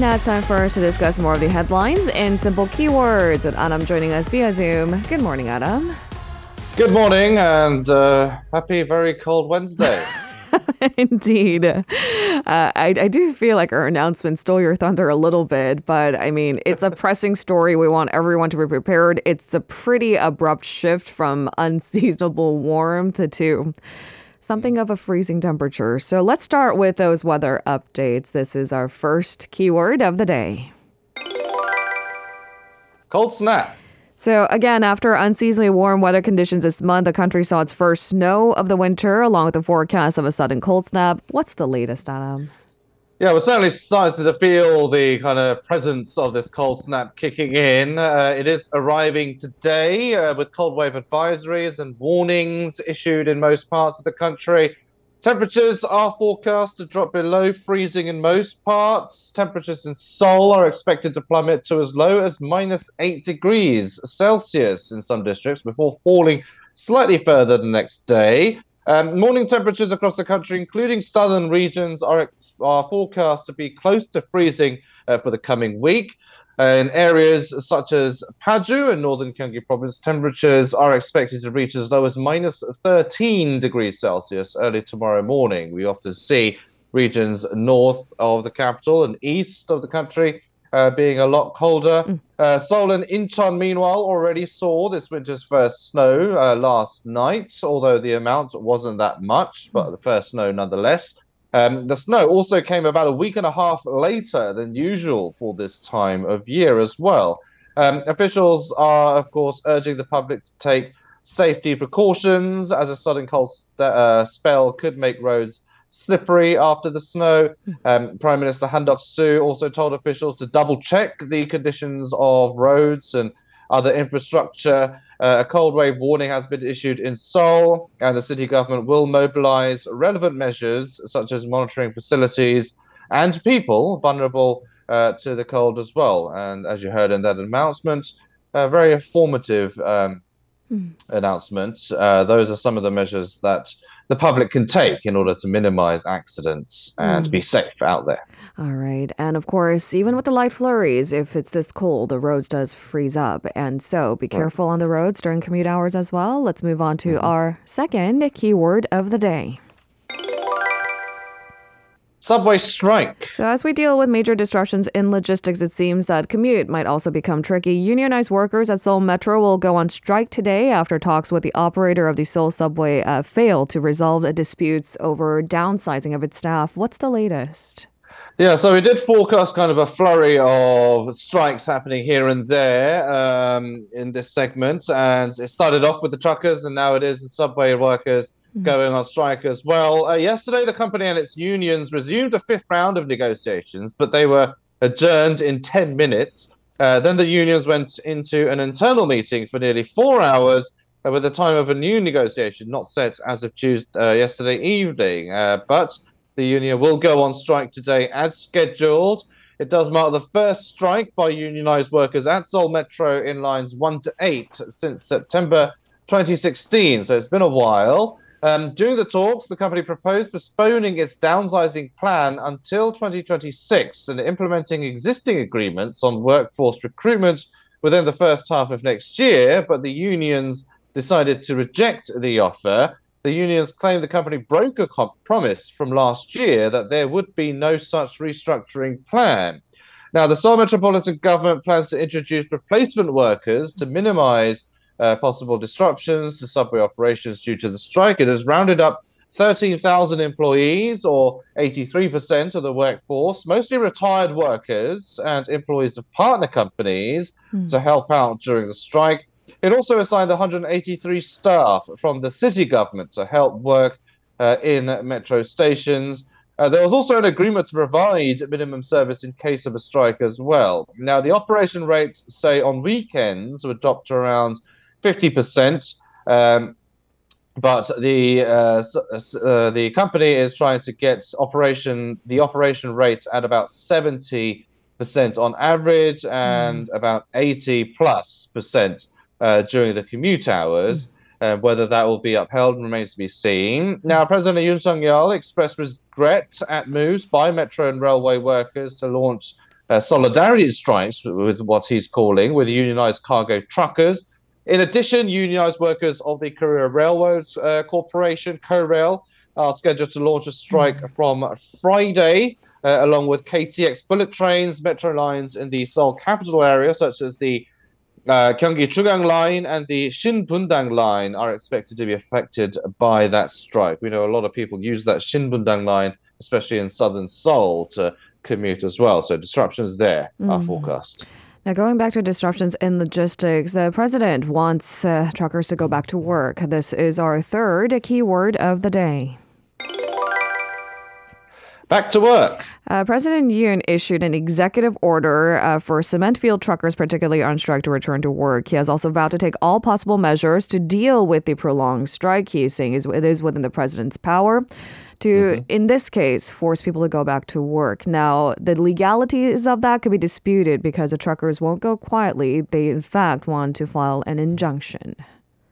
And now it's time for us to discuss more of the headlines and simple keywords with Adam joining us via Zoom. Good morning, Adam. Good morning and uh, happy very cold Wednesday. Indeed. Uh, I, I do feel like our announcement stole your thunder a little bit, but I mean, it's a pressing story. We want everyone to be prepared. It's a pretty abrupt shift from unseasonable warmth to something of a freezing temperature. So let's start with those weather updates. This is our first keyword of the day. Cold snap. So, again, after unseasonably warm weather conditions this month, the country saw its first snow of the winter, along with the forecast of a sudden cold snap. What's the latest, Adam? Yeah, we're certainly starting to feel the kind of presence of this cold snap kicking in. Uh, it is arriving today uh, with cold wave advisories and warnings issued in most parts of the country. Temperatures are forecast to drop below freezing in most parts. Temperatures in Seoul are expected to plummet to as low as minus 8 degrees Celsius in some districts before falling slightly further the next day. Um, morning temperatures across the country, including southern regions, are, are forecast to be close to freezing uh, for the coming week. Uh, in areas such as Paju and northern Gyeonggi province, temperatures are expected to reach as low as minus 13 degrees Celsius early tomorrow morning. We often see regions north of the capital and east of the country uh, being a lot colder. Mm. Uh, Seoul and Incheon, meanwhile, already saw this winter's first snow uh, last night, although the amount wasn't that much, but mm. the first snow nonetheless. Um, the snow also came about a week and a half later than usual for this time of year as well. Um, officials are, of course, urging the public to take safety precautions as a sudden cold st- uh, spell could make roads slippery after the snow. Um, Prime Minister Han Duck-soo also told officials to double check the conditions of roads and other infrastructure uh, a cold wave warning has been issued in Seoul, and the city government will mobilize relevant measures such as monitoring facilities and people vulnerable uh, to the cold as well. And as you heard in that announcement, a very informative um, mm. announcement. Uh, those are some of the measures that the public can take in order to minimize accidents and mm. be safe out there. All right. And of course, even with the light flurries, if it's this cold, the roads does freeze up. And so be careful on the roads during commute hours as well. Let's move on to mm-hmm. our second keyword of the day. Subway strike. So, as we deal with major disruptions in logistics, it seems that commute might also become tricky. Unionized workers at Seoul Metro will go on strike today after talks with the operator of the Seoul subway uh, failed to resolve disputes over downsizing of its staff. What's the latest? Yeah, so we did forecast kind of a flurry of strikes happening here and there um, in this segment. And it started off with the truckers, and now it is the subway workers. Going on strike as well. Uh, yesterday, the company and its unions resumed a fifth round of negotiations, but they were adjourned in 10 minutes. Uh, then the unions went into an internal meeting for nearly four hours uh, with the time of a new negotiation not set as of Tuesday, uh, yesterday evening. Uh, but the union will go on strike today as scheduled. It does mark the first strike by unionized workers at Seoul Metro in lines 1 to 8 since September 2016. So it's been a while. Um, during the talks, the company proposed postponing its downsizing plan until 2026 and implementing existing agreements on workforce recruitment within the first half of next year. But the unions decided to reject the offer. The unions claim the company broke a promise from last year that there would be no such restructuring plan. Now, the Seoul Metropolitan Government plans to introduce replacement workers to minimize uh, possible disruptions to subway operations due to the strike. It has rounded up 13,000 employees, or 83% of the workforce, mostly retired workers and employees of partner companies, mm. to help out during the strike. It also assigned 183 staff from the city government to help work uh, in metro stations. Uh, there was also an agreement to provide minimum service in case of a strike as well. Now, the operation rate, say on weekends, would drop to around 50%. Um, but the uh, uh, the company is trying to get operation the operation rate at about 70 percent on average and mm. about 80 plus percent uh, during the commute hours. Mm. Whether that will be upheld remains to be seen. Now, President Yoon Suk Yeol expressed regret at moves by metro and railway workers to launch uh, solidarity strikes with what he's calling with unionized cargo truckers. In addition, unionized workers of the Korea Railroad uh, Corporation, KORAIL, are scheduled to launch a strike mm. from Friday, uh, along with KTX bullet trains, metro lines in the Seoul capital area, such as the uh, Gyeongui Jungang Line and the Shinbundang Line are expected to be affected by that strike. We know a lot of people use that Shinbundang Line, especially in southern Seoul, to commute as well. So disruptions there mm. are forecast. Now, going back to disruptions in logistics, the president wants uh, truckers to go back to work. This is our third keyword of the day. Back to work. Uh, President Yoon issued an executive order uh, for cement field truckers, particularly on strike, to return to work. He has also vowed to take all possible measures to deal with the prolonged strike. He is saying it is within the president's power to, mm-hmm. in this case, force people to go back to work. Now, the legalities of that could be disputed because the truckers won't go quietly. They, in fact, want to file an injunction.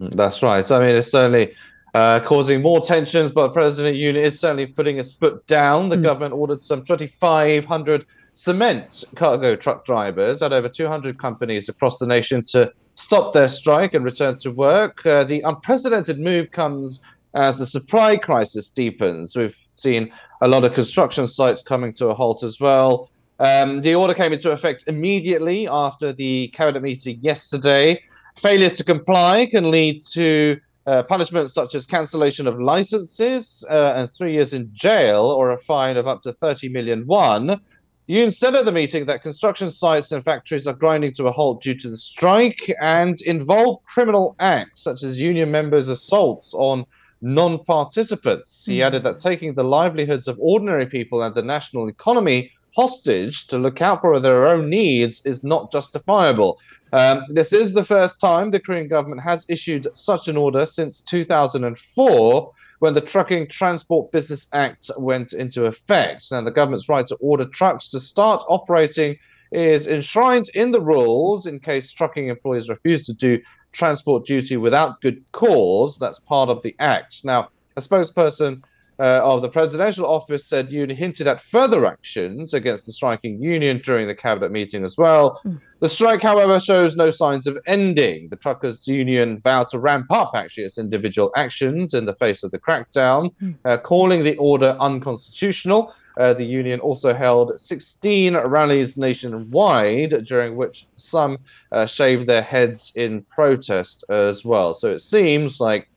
That's right. So, I mean, it's certainly uh, causing more tensions. But President Yoon is certainly putting his foot down. The mm. government ordered some 2,500 cement cargo truck drivers at over 200 companies across the nation to stop their strike and return to work. Uh, the unprecedented move comes as the supply crisis deepens. We've seen a lot of construction sites coming to a halt as well. Um, the order came into effect immediately after the cabinet meeting yesterday. Failure to comply can lead to uh, punishments such as cancellation of licenses uh, and three years in jail or a fine of up to 30 million won. Yoon said at the meeting that construction sites and factories are grinding to a halt due to the strike and involve criminal acts such as union members' assaults on non participants. He hmm. added that taking the livelihoods of ordinary people and the national economy hostage to look out for their own needs is not justifiable. Um, this is the first time the Korean government has issued such an order since 2004 when the Trucking Transport Business Act went into effect. And the government's right to order trucks to start operating is enshrined in the rules in case trucking employees refuse to do transport duty without good cause. That's part of the act. Now, a spokesperson uh, of the presidential office said Yoon hinted at further actions against the striking union during the cabinet meeting as well. Mm. The strike, however, shows no signs of ending. The truckers' union vowed to ramp up actually its individual actions in the face of the crackdown, mm. uh, calling the order unconstitutional. Uh, the union also held 16 rallies nationwide, during which some uh, shaved their heads in protest as well. So it seems like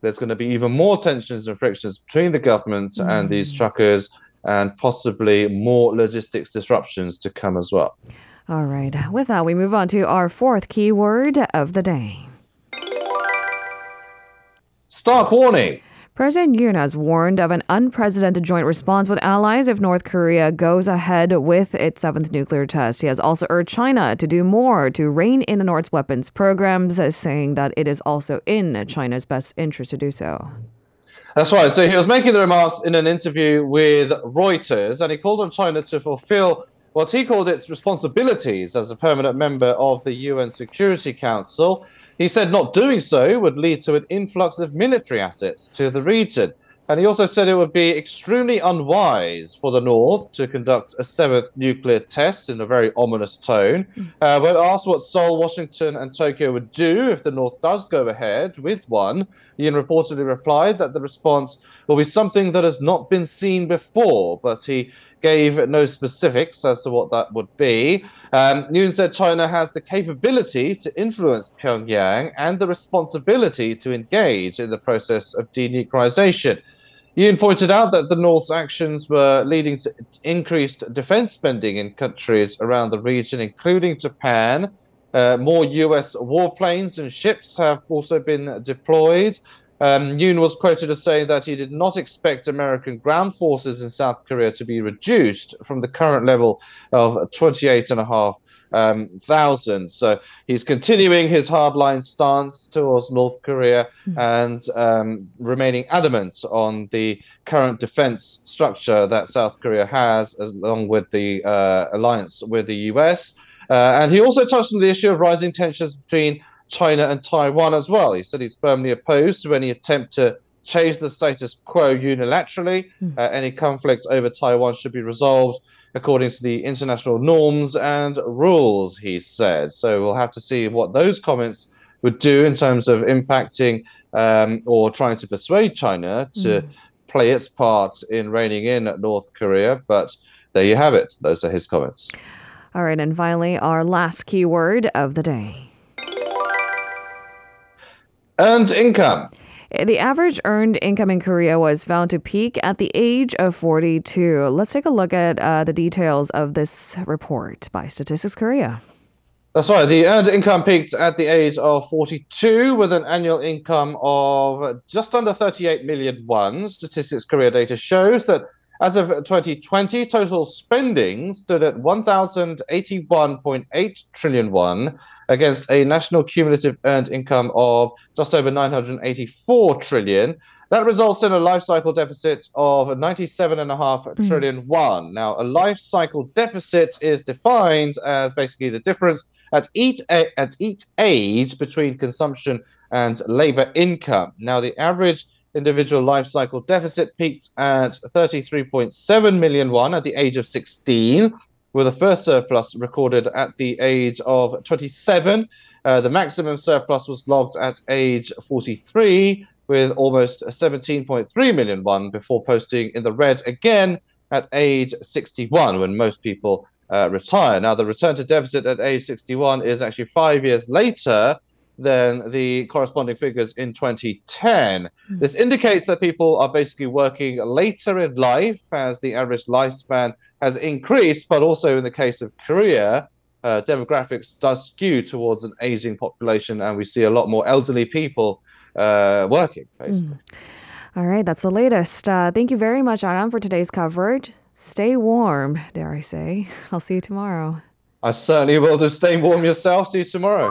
there's going to be even more tensions and frictions between the government mm. and these truckers, and possibly more logistics disruptions to come as well. All right. With that, we move on to our fourth keyword of the day. Stark warning. President Yoon has warned of an unprecedented joint response with allies if North Korea goes ahead with its seventh nuclear test. He has also urged China to do more to rein in the North's weapons programs, saying that it is also in China's best interest to do so. That's right. So he was making the remarks in an interview with Reuters, and he called on China to fulfill what he called its responsibilities as a permanent member of the UN Security Council. He said not doing so would lead to an influx of military assets to the region. And he also said it would be extremely unwise for the North to conduct a seventh nuclear test in a very ominous tone. Hmm. Uh, when asked what Seoul, Washington, and Tokyo would do if the North does go ahead with one, Yoon reportedly replied that the response will be something that has not been seen before. But he gave no specifics as to what that would be. Um, said China has the capability to influence Pyongyang and the responsibility to engage in the process of denuclearization. Yoon pointed out that the North's actions were leading to increased defense spending in countries around the region, including Japan. Uh, more US warplanes and ships have also been deployed. Um, Yoon was quoted as saying that he did not expect American ground forces in South Korea to be reduced from the current level of 28.5 um, thousand. So he's continuing his hardline stance towards North Korea mm-hmm. and um, remaining adamant on the current defense structure that South Korea has, along with the uh, alliance with the US. Uh, and he also touched on the issue of rising tensions between China and Taiwan as well. He said he's firmly opposed to any attempt to change the status quo unilaterally. Mm. Uh, any conflict over Taiwan should be resolved according to the international norms and rules, he said. So we'll have to see what those comments would do in terms of impacting um, or trying to persuade China to mm. play its part in reining in North Korea. But there you have it. Those are his comments. All right. And finally, our last keyword of the day earned income. The average earned income in Korea was found to peak at the age of 42. Let's take a look at uh, the details of this report by Statistics Korea. That's right. The earned income peaked at the age of 42 with an annual income of just under 38 million won. Statistics Korea data shows that as of 2020, total spending stood at 1,081.8 trillion won against a national cumulative earned income of just over 984 trillion. That results in a life cycle deficit of 97.5 mm. trillion won. Now, a life cycle deficit is defined as basically the difference at each at each age between consumption and labor income. Now, the average individual life cycle deficit peaked at 33.7 million won at the age of 16, with the first surplus recorded at the age of 27. Uh, the maximum surplus was logged at age 43, with almost 17.3 million won before posting in the red again at age 61, when most people uh, retire. Now, the return to deficit at age 61 is actually five years later than the corresponding figures in 2010. Mm. This indicates that people are basically working later in life as the average lifespan has increased, but also in the case of Korea, uh, demographics does skew towards an aging population, and we see a lot more elderly people uh, working, basically. Mm. All right, that's the latest. Uh, thank you very much, Aram, for today's coverage. Stay warm, dare I say. I'll see you tomorrow. I certainly will. Just stay warm yourself. See you tomorrow.